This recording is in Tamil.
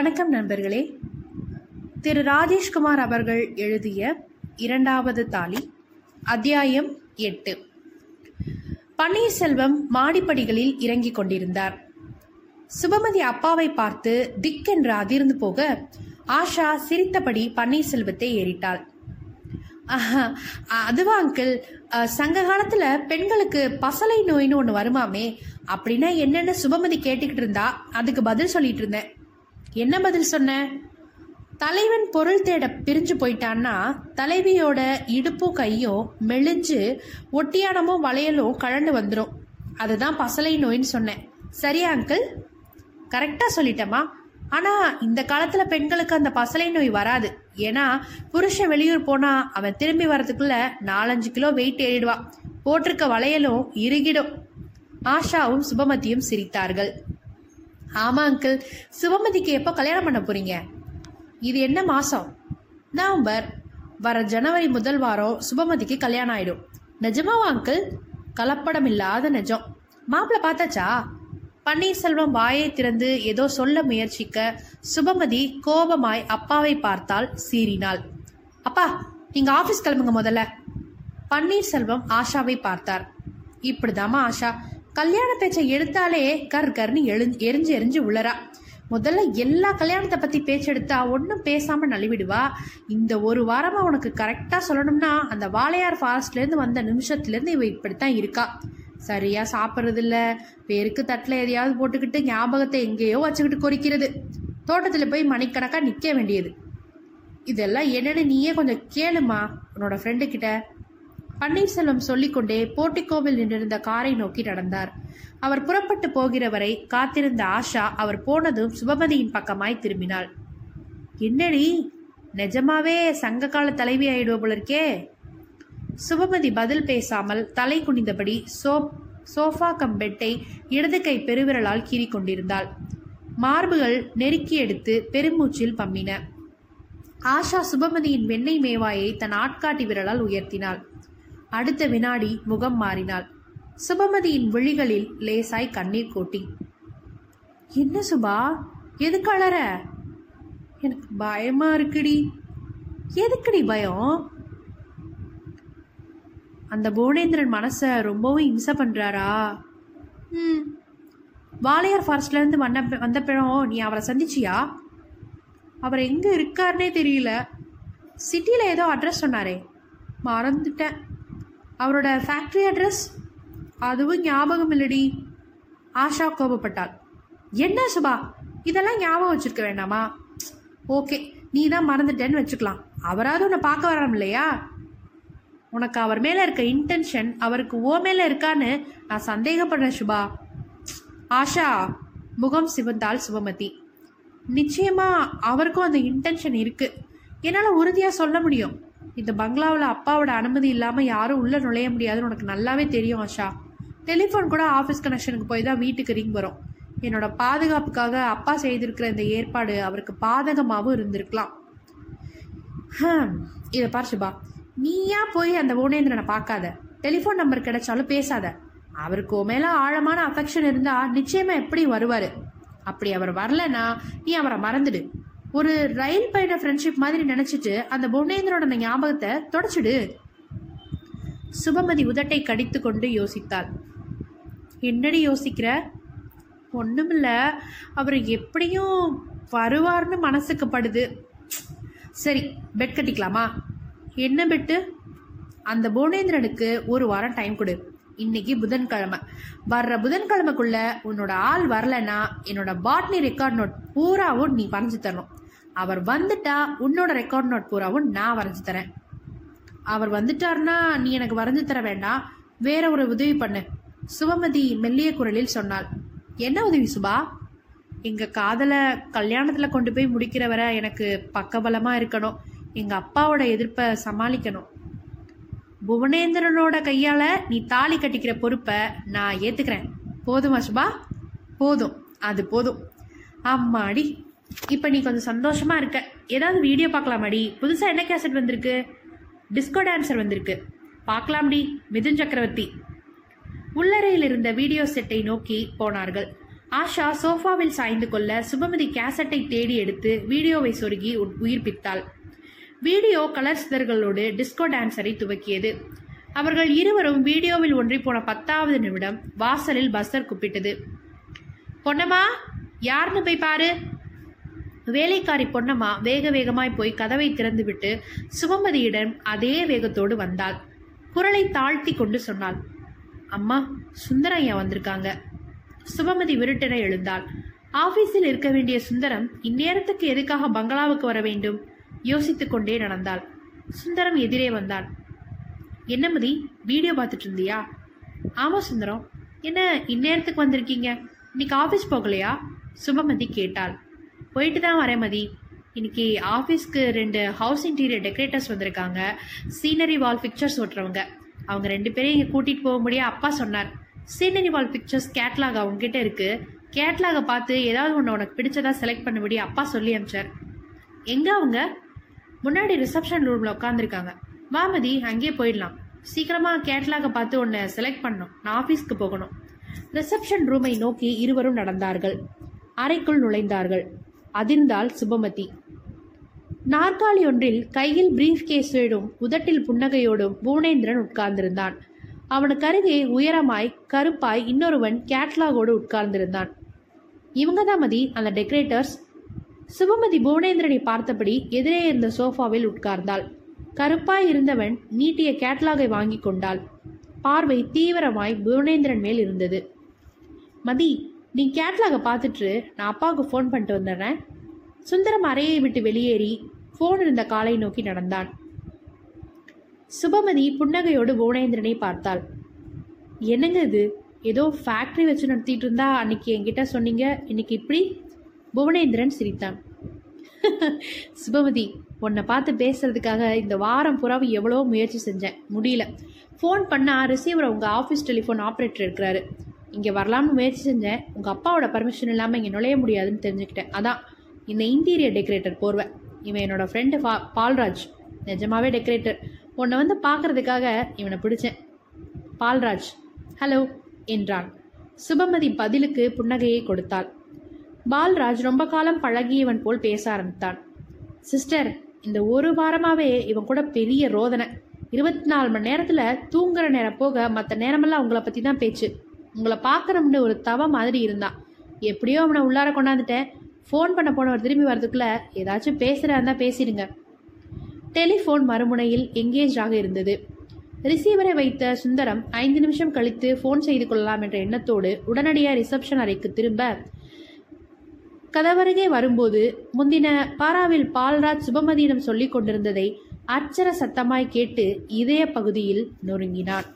வணக்கம் நண்பர்களே. திரு ராஜேஷ்குமார் அவர்கள் எழுதிய இரண்டாவது தாலி அத்தியாயம் எட்டு. பன்னீர்செல்வம் மாடிப்படிகளில் இறங்கிக் கொண்டிருந்தார். சுபமதி அப்பாவை பார்த்து திக்கென்று அதிர்ந்து போக ஆஷா சிரித்தபடி பன்னீர்செல்வத்தை ஏறிட்டாள். ஆஹா, அதுவா அங்கிள். சங்க காலத்துல பெண்களுக்கு பசலை நோயின்னு ஒண்ணு வருமாமே. அப்படின்னா என்னென்ன சுபமதி கேட்டுக்கிட்டு இருந்தா அதுக்கு பதில் சொல்லிட்டு இருந்தேன். என்ன பதில் சொன்ன? தலைவன் பொருள் தேட பிரிஞ்சு போயிட்டான்னா தலைவியோட இடுப்பும் கையும் மெலிஞ்சு ஒட்டியானமும் வளையலும் கழண்டு வந்துடும் அதுதான் பசலை நோயின்னு சொன்னேன் சரியா அங்கிள்? கரெக்டா சொல்லிட்டேம்மா. ஆனா இந்த காலத்துல பெண்களுக்கு அந்த பசலை நோய் வராது. ஏன்னா புருஷன் வெளியூர் போனா அவன் திரும்பி வரதுக்குள்ள நாலஞ்சு கிலோ வெயிட் ஏறிடுவான். போட்டிருக்க வளையலும் இறுகிடும். ஆஷாவும் சுபமதியும் சிரித்தார்கள். ஆமா அங்கிள் சுபமதிக்கு எப்போ கல்யாணம் பண்ண போறீங்க? இது என்ன மாசம்? நவம்பர். வர ஜனவரி முதல் வாரம் சுபமதிக்கு கல்யாணம் ஆயிடும். நிஜமாவா அங்கிள் கலப்படம் இல்லாத நிஜம். மாப்பிள்ளை பார்த்தாச்சா? பன்னீர்செல்வம் வாயை திறந்து ஏதோ சொல்ல முயற்சிக்க சுபமதி கோபமாய் அப்பாவை பார்த்தால் சீறினாள். அப்பா நீங்க ஆபீஸ் கிளம்புங்க முதல்ல. பன்னீர்செல்வம் ஆஷாவை பார்த்தார். இப்படிதாம்மா ஆஷா. கல்யாண பேச்சை எடுத்தாலே கர் கர்னு எழு எரிஞ்சு எரிஞ்சு உள்ளரா முதல்ல எல்லா கல்யாணத்தை பத்தி பேச்செடுத்தா ஒன்றும் பேசாம நழுவிடுவா. இந்த ஒரு வாரமா உனக்கு கரெக்டா சொல்லணும்னா அந்த வாளையார் ஃபாரஸ்ட்ல இருந்து வந்த நிமிஷத்துல இருந்து இவ இப்படித்தான் இருக்கா. சரியா சாப்பிட்றது இல்ல பேருக்கு தட்டுல எதையாவது போட்டுக்கிட்டு ஞாபகத்தை எங்கேயோ வச்சுக்கிட்டு கொறிக்கிறது தோட்டத்துல போய் மணிக்கணக்கா நிக்க வேண்டியது. இதெல்லாம் என்னன்னு நீயே கொஞ்சம் கேளுமா உன்னோட ஃப்ரெண்டு கிட்ட. பன்னீர்செல்வம் சொல்லிக்கொண்டே போர்டிகோவில் நின்றிருந்த காரை நோக்கி நடந்தார். அவர் புறப்பட்டு போகிறவரை காத்திருந்த ஆஷா அவர் போனதும் சுபமதியின் பக்கமாய் திரும்பினாள். என்னடி? நிஜமாவே சங்ககால தலைவி ஆயிடுவ போல இருக்கே சுபமதி பதில் பேசாமல் தலை குனிந்தபடி சோ சோஃபா கம் பெட்டை இடது கை பெருவிரலால் கீறி கொண்டிருந்தாள் மார்புகள் நெருக்கி எடுத்து பெருமூச்சில் பம்மின ஆஷா சுபமதியின் வெண்ணெய் மேவாயை தன் ஆட்காட்டி விரலால் உயர்த்தினாள். அடுத்த வினாடி முகம் மாறினாள். சுபமதியின் விழிகளில் லேசாய் கண்ணீர் கோட்டி என்ன சுபா? எதுக்கு கலர எனக்கு பயமா இருக்குடி. எதுக்குடி பயம்? அந்த புவனேந்திரன் மனசை ரொம்பவும் இம்சை பண்றாரா? ம். வாளையார் ஃபாரஸ்ட்ல இருந்து வந்த வந்த பிறம் நீ அவரை சந்திச்சியா? அவர் எங்க இருக்காருனே தெரியல. சிட்டியில் ஏதோ அட்ரஸ் சொன்னாரே. மறந்துட்டேன். அவரோட ஃபேக்ட்ரி அட்ரஸ் அதுவும் ஞாபகம் இல்லடி. ஆஷா கோபப்பட்டாள். என்ன சுபா? இதெல்லாம் ஞாபகம் வச்சிருக்க வேண்டாமா? ஓகே நீ தான் மறந்துட்டேன்னு வச்சுக்கலாம். அவராவது உன்னை பார்க்க வராம இல்லையா? உனக்கு அவர் மேல இருக்க இன்டென்ஷன் அவருக்கு ஓ மேல இருக்கான்னு நான் சந்தேகப்படுறேன் சுபா. ஆஷா முகம் சிவந்தாள் சுபமதி. நிச்சயமா அவருக்கும் அந்த இன்டென்ஷன் இருக்கு. என்னால் உறுதியாக சொல்ல முடியும். இந்த பங்களாவில் அப்பாவோட அனுமதி இல்லாமல் யாரும் உள்ளே நுழைய முடியாதுன்னு உனக்கு நல்லாவே தெரியும் ஆஷா. டெலிஃபோன் கூட ஆஃபீஸ் கனெக்ஷனுக்கு போய் தான் வீட்டுக்கு ரிங் வரும். என்னோட பாதுகாப்புக்காக அப்பா செய்திருக்கிற இந்த ஏற்பாடு அவருக்கு பாதகமாகவும் இருந்திருக்கலாம். இதை பார் சுபா. நீயா போய் அந்த ஓனேந்திரனை பார்க்காத. டெலிஃபோன் நம்பர் கிடைச்சாலும் பேசாத. அவருக்கு மேலே ஆழமான அஃபெக்ஷன் இருந்தால் நிச்சயமாக எப்படி வருவார்? அப்படி அவர் வரலன்னா நீ அவரை மறந்துடு. ஒரு ரயில் பயண ஃப்ரெண்ட்ஷிப் மாதிரி நினைச்சிட்டு அந்த புவனேந்திரோட ஞாபகத்தை தொடச்சிடு. சுபமதி உதட்டை கடித்து கொண்டு யோசித்தாள். என்னடி யோசிக்கிற? ஒண்ணுமில்ல. அவர் எப்படியும் வருவார்னு மனசுக்கு படுது. சரி பெட் கட்டிக்கலாமா? என்ன பெட்டு அந்த புவனேந்திரனுக்கு ஒரு வாரம் டைம் கொடு. இன்னைக்கு புதன்கிழமை. வர்ற புதன்கிழமைக்குள்ள உன்னோட ஆள் வரலன்னா என்னோட பாட்னி ரெக்கார்ட் நோட் பூராவும் நீ வரைஞ்சு தரணும். அவர் வந்துட்டா உன்னோட ரெக்கார்ட் நோட் பூராவும் நான் வரைஞ்சு தரேன். அவர் வந்துட்டாருன்னா நீ எனக்கு வரைஞ்சு தர வேண்டாம். வேற ஒரு உதவி பண்ணு. சுபமதி மெல்லிய குரலில் சொன்னாள். என்ன உதவி சுபா? எங்க காதலை கல்யாணத்துல கொண்டு போய் முடிக்கிற வரை எனக்கு பக்கபலமா இருக்கணும். எங்க அப்பாவோட எதிர்ப்பை சமாளிக்கணும். புவனேந்திரனோட கையால நீ தாலி கட்டிக்கிற பொறுப்பை நான் ஏத்துக்கிறேன். போதுமா சுபா? போதும். அது போதும். அம்மாடி இப்போ நீ கொஞ்சம் சந்தோஷமாக இருக்க. ஏதாவது வீடியோ பார்க்கலாமாடி? புதுசாக என்ன கேசட் வந்திருக்கு? டிஸ்கோ டான்சர் வந்திருக்கு. பார்க்கலாம்டி மிதுன் சக்கரவர்த்தி. உள்ளறையில் இருந்த வீடியோ செட்டை நோக்கி போனார்கள். ஆஷா சோஃபாவில் சாய்ந்து கொள்ள சுபமதி கேசட்டை தேடி எடுத்து வீடியோவை சொருகி உயிர்ப்பித்தாள். வீடியோ கலர் சிதர்களோடு டிஸ்கோ டான்ஸரை துவக்கியது. அவர்கள் இருவரும் வீடியோவில் ஒன்றி போன பத்தாவது நிமிடம் வாசலில் பஸ்ஸர் கூப்பிட்டது. பொன்னம்மா யாருன்னு போய் பாரு? வேலைக்காரி பொன்னம்மா வேக வேகமாய் போய் கதவை திறந்துவிட்டு சுமமதியிடம் அதே வேகத்தோடு வந்தாள். குரலை தாழ்த்தி கொண்டு சொன்னாள். அம்மா சுந்தரையா வந்திருக்காங்க. சுபமதி விருட்டென எழுந்தாள். ஆபீஸில் இருக்க வேண்டிய சுந்தரம் இந்நேரத்துக்கு எதுக்காக பங்களாவுக்கு வர வேண்டும்? யோசித்துக் கொண்டே நடந்தாள். சுந்தரம் எதிரே வந்தான் என்ன மதி வீடியோ பார்த்துட்டு இருந்தியா? ஆமா சுந்தரம். என்ன இந்நேரத்துக்கு வந்திருக்கீங்க? இன்னைக்கு ஆஃபீஸ் போகலையா? சுபமதி கேட்டாள். போயிட்டு தான் வரேன் மதி. இன்னைக்கு ஆஃபீஸ்க்கு ரெண்டு ஹவுஸ் இன்டீரியர் டெக்கரேட்டர்ஸ் வந்திருக்காங்க. சீனரி வால் பிக்சர்ஸ் ஓட்டுறவங்க. அவங்க ரெண்டு பேரையும் இங்கே கூட்டிகிட்டு போக முடியா அப்பா சொன்னார். சீனரி வால் பிக்சர்ஸ் கேட்லாக் அவங்ககிட்ட இருக்கு. கேட்லாகை பார்த்து ஏதாவது ஒன்று உனக்கு பிடிச்சதா செலக்ட் பண்ண முடியும் அப்பா சொல்லி அமிச்சார் எங்கே அவங்க? முன்னாடி ரிசப்ஷன் ரூமில் உட்காந்துருக்காங்க வாமதி அங்கேயே போயிடலாம். சீக்கிரமாக கேட்லாகை பார்த்து உன்னை செலக்ட் பண்ணணும். நான் ஆஃபீஸ்க்கு போகணும். ரிசப்ஷன் ரூமை நோக்கி இருவரும் நடந்தார்கள். அறைக்குள் நுழைந்தார்கள். அதிர்ந்தாள் சுபமதி. நாற்காலி ஒன்றில் கையில் பிரீஃப் கேஸோடும் உதட்டில் புன்னகையோடும் புவனேந்திரன் உட்கார்ந்திருந்தான். அவனுக்கு அருகே உயரமாய் கருப்பாய் இன்னொருவன் கேட்லாகோடு உட்கார்ந்திருந்தான். இவங்க தான் மதி அந்த டெக்கரேட்டர்ஸ் சுபமதி புவனேந்திரனை பார்த்தபடி எதிரே இருந்த சோஃபாவில் உட்கார்ந்தாள். கருப்பாய் இருந்தவன் நீட்டிய கேட்லாகை வாங்கி கொண்டாள். பார்வை தீவிரமாய் புவனேந்திரன் மேல் இருந்தது. மதி நீ கேட்லாகை பார்த்துட்டு நான் அப்பாவுக்கு ஃபோன் பண்ணிட்டு வந்துடுறேன். சுந்தரம் அறையை விட்டு வெளியேறி ஃபோன் இருந்த காலை நோக்கி நடந்தான். சுபமதி புன்னகையோடு புவனேந்திரனை பார்த்தாள். என்னங்க இது? ஏதோ ஃபேக்ட்ரி வச்சு நடத்திட்டு இருந்தா அன்னைக்கு என்கிட்ட சொன்னீங்க. இன்னைக்கு இப்படி? புவனேந்திரன் சிரித்தான். சுபமதி உன்னை பார்த்து பேசுறதுக்காக இந்த வாரம் புறாவை எவ்வளோ முயற்சி செஞ்சேன். முடியல. ஃபோன் பண்ணால் ரிசீவர் உங்கள் ஆஃபீஸ் டெலிஃபோன் ஆப்ரேட்டர் இருக்கிறாரு. இங்கே வரலாம்னு முயற்சி செஞ்சேன். உங்கள் அப்பாவோட பர்மிஷன் இல்லாமல் இங்கே நுழைய முடியாதுன்னு தெரிஞ்சுக்கிட்டேன். அதான் இந்த இன்டீரியர் டெக்கரேட்டர் போர்வேன் இவன் என்னோட ஃப்ரெண்டு பா பால்ராஜ். நிஜமாவே டெக்கரேட்டர் உன்னை வந்து பார்க்கறதுக்காக இவனை பிடிச்சேன். பால்ராஜ் ஹலோ என்றான். சுபமதி பதிலுக்கு புன்னகையை கொடுத்தாள். பால்ராஜ் ரொம்ப காலம் பழகியவன் போல் பேச ஆரம்பித்தான். சிஸ்டர் இந்த ஒரு வாரமாகவே இவன் கூட பெரிய ரோதனை. இருபத்தி நாலு மணி நேரத்தில் தூங்குற நேரம் போக மற்ற நேரமெல்லாம் உங்களை பற்றி தான் பேச்சு. உங்களை பார்க்குறோம்னு ஒரு தவ மாதிரி இருந்தான் எப்படியோ அவனை உள்ளார கொண்டாந்துட்டேன். ஃபோன் பண்ண போனவர் திரும்பி வரதுக்குள்ள ஏதாச்சும் பேசுகிறா இருந்தால் பேசிடுங்க. டெலிஃபோன் மறுமுனையில் எங்கேஜாக இருந்தது. ரிசீவரை வைத்த சுந்தரம் ஐந்து நிமிஷம் கழித்து ஃபோன் செய்து கொள்ளலாம் என்ற எண்ணத்தோடு உடனடியாக ரிசப்ஷன் அறைக்கு திரும்ப கதவருகே வரும்போது முந்தின பாராவில் பால்ராஜ் சுபமதியிடம் சொல்லிக் கொண்டிருந்ததை அச்சர சத்தமாய் கேட்டு இதய பகுதியில் நொறுங்கினான்.